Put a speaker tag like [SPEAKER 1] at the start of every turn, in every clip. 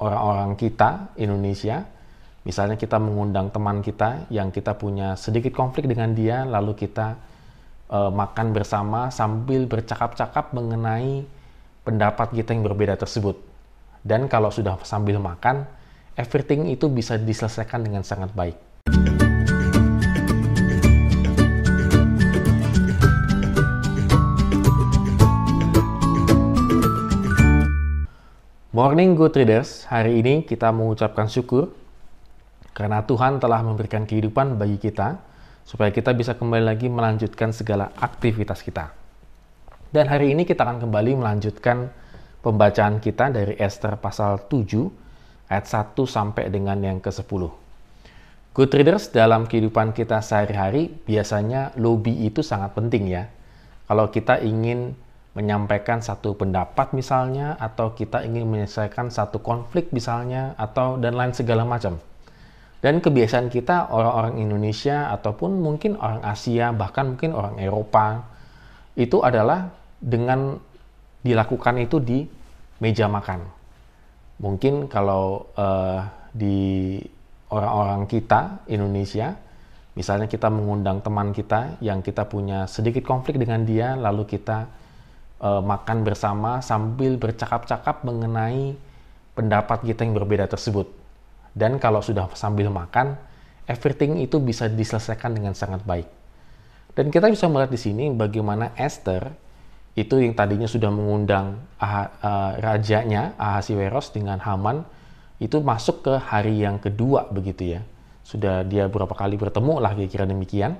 [SPEAKER 1] orang-orang kita Indonesia, misalnya kita mengundang teman kita yang kita punya sedikit konflik dengan dia, lalu kita uh, makan bersama sambil bercakap-cakap mengenai pendapat kita yang berbeda tersebut. Dan kalau sudah sambil makan, everything itu bisa diselesaikan dengan sangat baik. Morning Good Traders, hari ini kita mengucapkan syukur karena Tuhan telah memberikan kehidupan bagi kita supaya kita bisa kembali lagi melanjutkan segala aktivitas kita. Dan hari ini kita akan kembali melanjutkan pembacaan kita dari Esther pasal 7 ayat 1 sampai dengan yang ke-10. Good Traders dalam kehidupan kita sehari-hari biasanya lobby itu sangat penting ya. Kalau kita ingin menyampaikan satu pendapat misalnya atau kita ingin menyelesaikan satu konflik misalnya atau dan lain segala macam. Dan kebiasaan kita orang-orang Indonesia ataupun mungkin orang Asia bahkan mungkin orang Eropa itu adalah dengan dilakukan itu di meja makan. Mungkin kalau uh, di orang-orang kita Indonesia misalnya kita mengundang teman kita yang kita punya sedikit konflik dengan dia lalu kita uh, makan bersama sambil bercakap-cakap mengenai pendapat kita yang berbeda tersebut. Dan kalau sudah sambil makan, everything itu bisa diselesaikan dengan sangat baik. Dan kita bisa melihat di sini bagaimana Esther itu yang tadinya sudah mengundang ah, uh, rajanya Ahasiweros dengan Haman itu masuk ke hari yang kedua begitu ya. Sudah dia beberapa kali bertemu lah kira-kira demikian.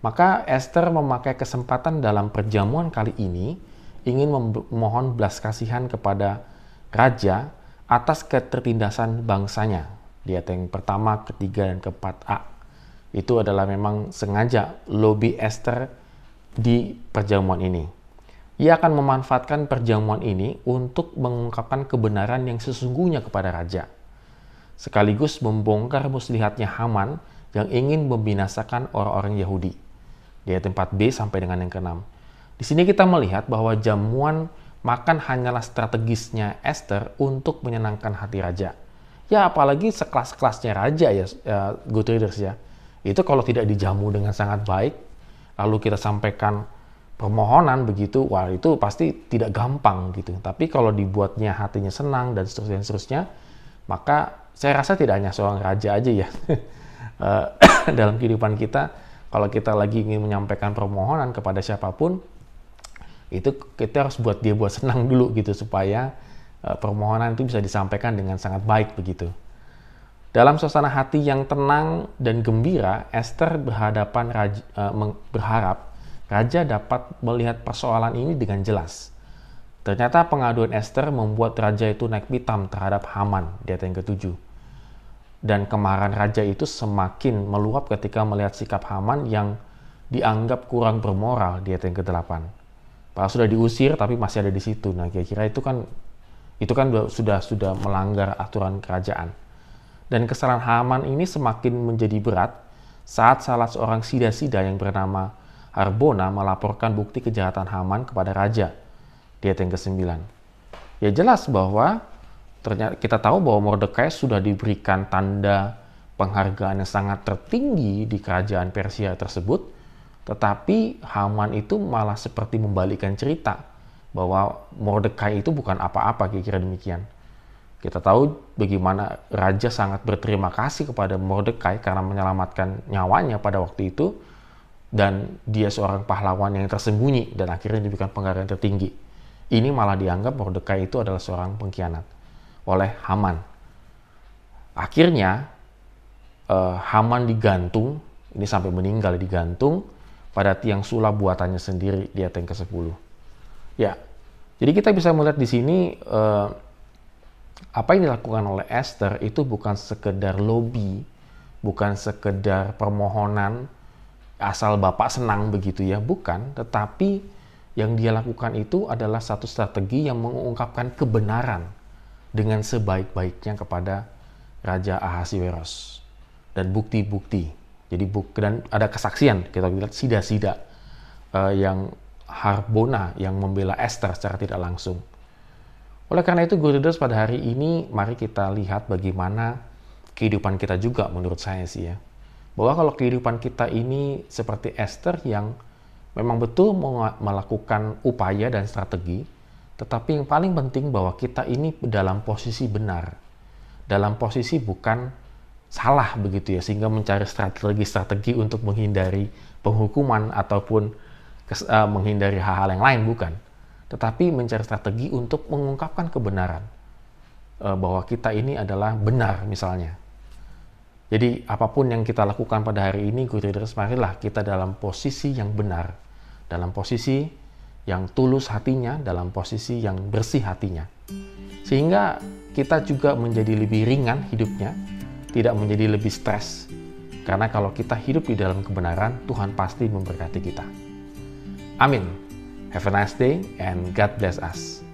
[SPEAKER 1] Maka Esther memakai kesempatan dalam perjamuan kali ini ingin memohon belas kasihan kepada raja atas ketertindasan bangsanya di ayat yang pertama, ketiga, dan keempat A. Itu adalah memang sengaja lobby Esther di perjamuan ini. Ia akan memanfaatkan perjamuan ini untuk mengungkapkan kebenaran yang sesungguhnya kepada raja. Sekaligus membongkar muslihatnya Haman yang ingin membinasakan orang-orang Yahudi. Di ayat 4b sampai dengan yang ke-6. Di sini kita melihat bahwa jamuan makan hanyalah strategisnya Esther untuk menyenangkan hati raja. Ya apalagi sekelas-kelasnya raja ya, ya good readers ya. Itu kalau tidak dijamu dengan sangat baik, lalu kita sampaikan permohonan begitu, wah itu pasti tidak gampang gitu. Tapi kalau dibuatnya hatinya senang dan seterusnya, dan seterusnya maka saya rasa tidak hanya seorang raja aja ya. Eh, dalam kehidupan kita, kalau kita lagi ingin menyampaikan permohonan kepada siapa pun, itu kita harus buat dia buat senang dulu gitu supaya uh, permohonan itu bisa disampaikan dengan sangat baik begitu. Dalam suasana hati yang tenang dan gembira, Esther berhadapan raja, uh, berharap raja dapat melihat persoalan ini dengan jelas. Ternyata pengaduan Esther membuat raja itu naik pitam terhadap Haman di ayat yang ketujuh. Dan kemarahan raja itu semakin meluap ketika melihat sikap Haman yang dianggap kurang bermoral di ayat yang ke-8. Padahal sudah diusir tapi masih ada di situ. Nah, kira-kira itu kan itu kan sudah sudah melanggar aturan kerajaan. Dan kesalahan Haman ini semakin menjadi berat saat salah seorang sida-sida yang bernama Harbona melaporkan bukti kejahatan Haman kepada raja di ayat yang ke-9. Ya jelas bahwa ternyata kita tahu bahwa Mordekai sudah diberikan tanda penghargaan yang sangat tertinggi di kerajaan Persia tersebut tetapi Haman itu malah seperti membalikkan cerita bahwa Mordekai itu bukan apa-apa kira-kira demikian. Kita tahu bagaimana raja sangat berterima kasih kepada Mordekai karena menyelamatkan nyawanya pada waktu itu dan dia seorang pahlawan yang tersembunyi dan akhirnya diberikan penghargaan tertinggi. Ini malah dianggap Mordekai itu adalah seorang pengkhianat oleh Haman. Akhirnya uh, Haman digantung, ini sampai meninggal digantung pada tiang sulap buatannya sendiri di ayat yang ke-10. Ya, jadi kita bisa melihat di sini eh, apa yang dilakukan oleh Esther itu bukan sekedar lobby, bukan sekedar permohonan asal Bapak senang begitu ya, bukan, tetapi yang dia lakukan itu adalah satu strategi yang mengungkapkan kebenaran dengan sebaik-baiknya kepada Raja Ahasiweros dan bukti-bukti jadi buk dan ada kesaksian kita lihat sida-sida uh, yang Harbona yang membela Esther secara tidak langsung. Oleh karena itu, Guru Leaders pada hari ini mari kita lihat bagaimana kehidupan kita juga menurut saya sih ya. Bahwa kalau kehidupan kita ini seperti Esther yang memang betul melakukan upaya dan strategi, tetapi yang paling penting bahwa kita ini dalam posisi benar. Dalam posisi bukan salah begitu ya, sehingga mencari strategi-strategi untuk menghindari penghukuman ataupun uh, menghindari hal-hal yang lain, bukan tetapi mencari strategi untuk mengungkapkan kebenaran uh, bahwa kita ini adalah benar misalnya. Jadi apa pun yang kita lakukan pada hari ini, Guru Leaders, marilah kita dalam posisi yang benar, dalam posisi yang tulus hatinya, dalam posisi yang bersih hatinya. Sehingga kita juga menjadi lebih ringan hidupnya, tidak menjadi lebih stres. Karena kalau kita hidup di dalam kebenaran, Tuhan pasti memberkati kita. Amin. Have a nice day and God bless us.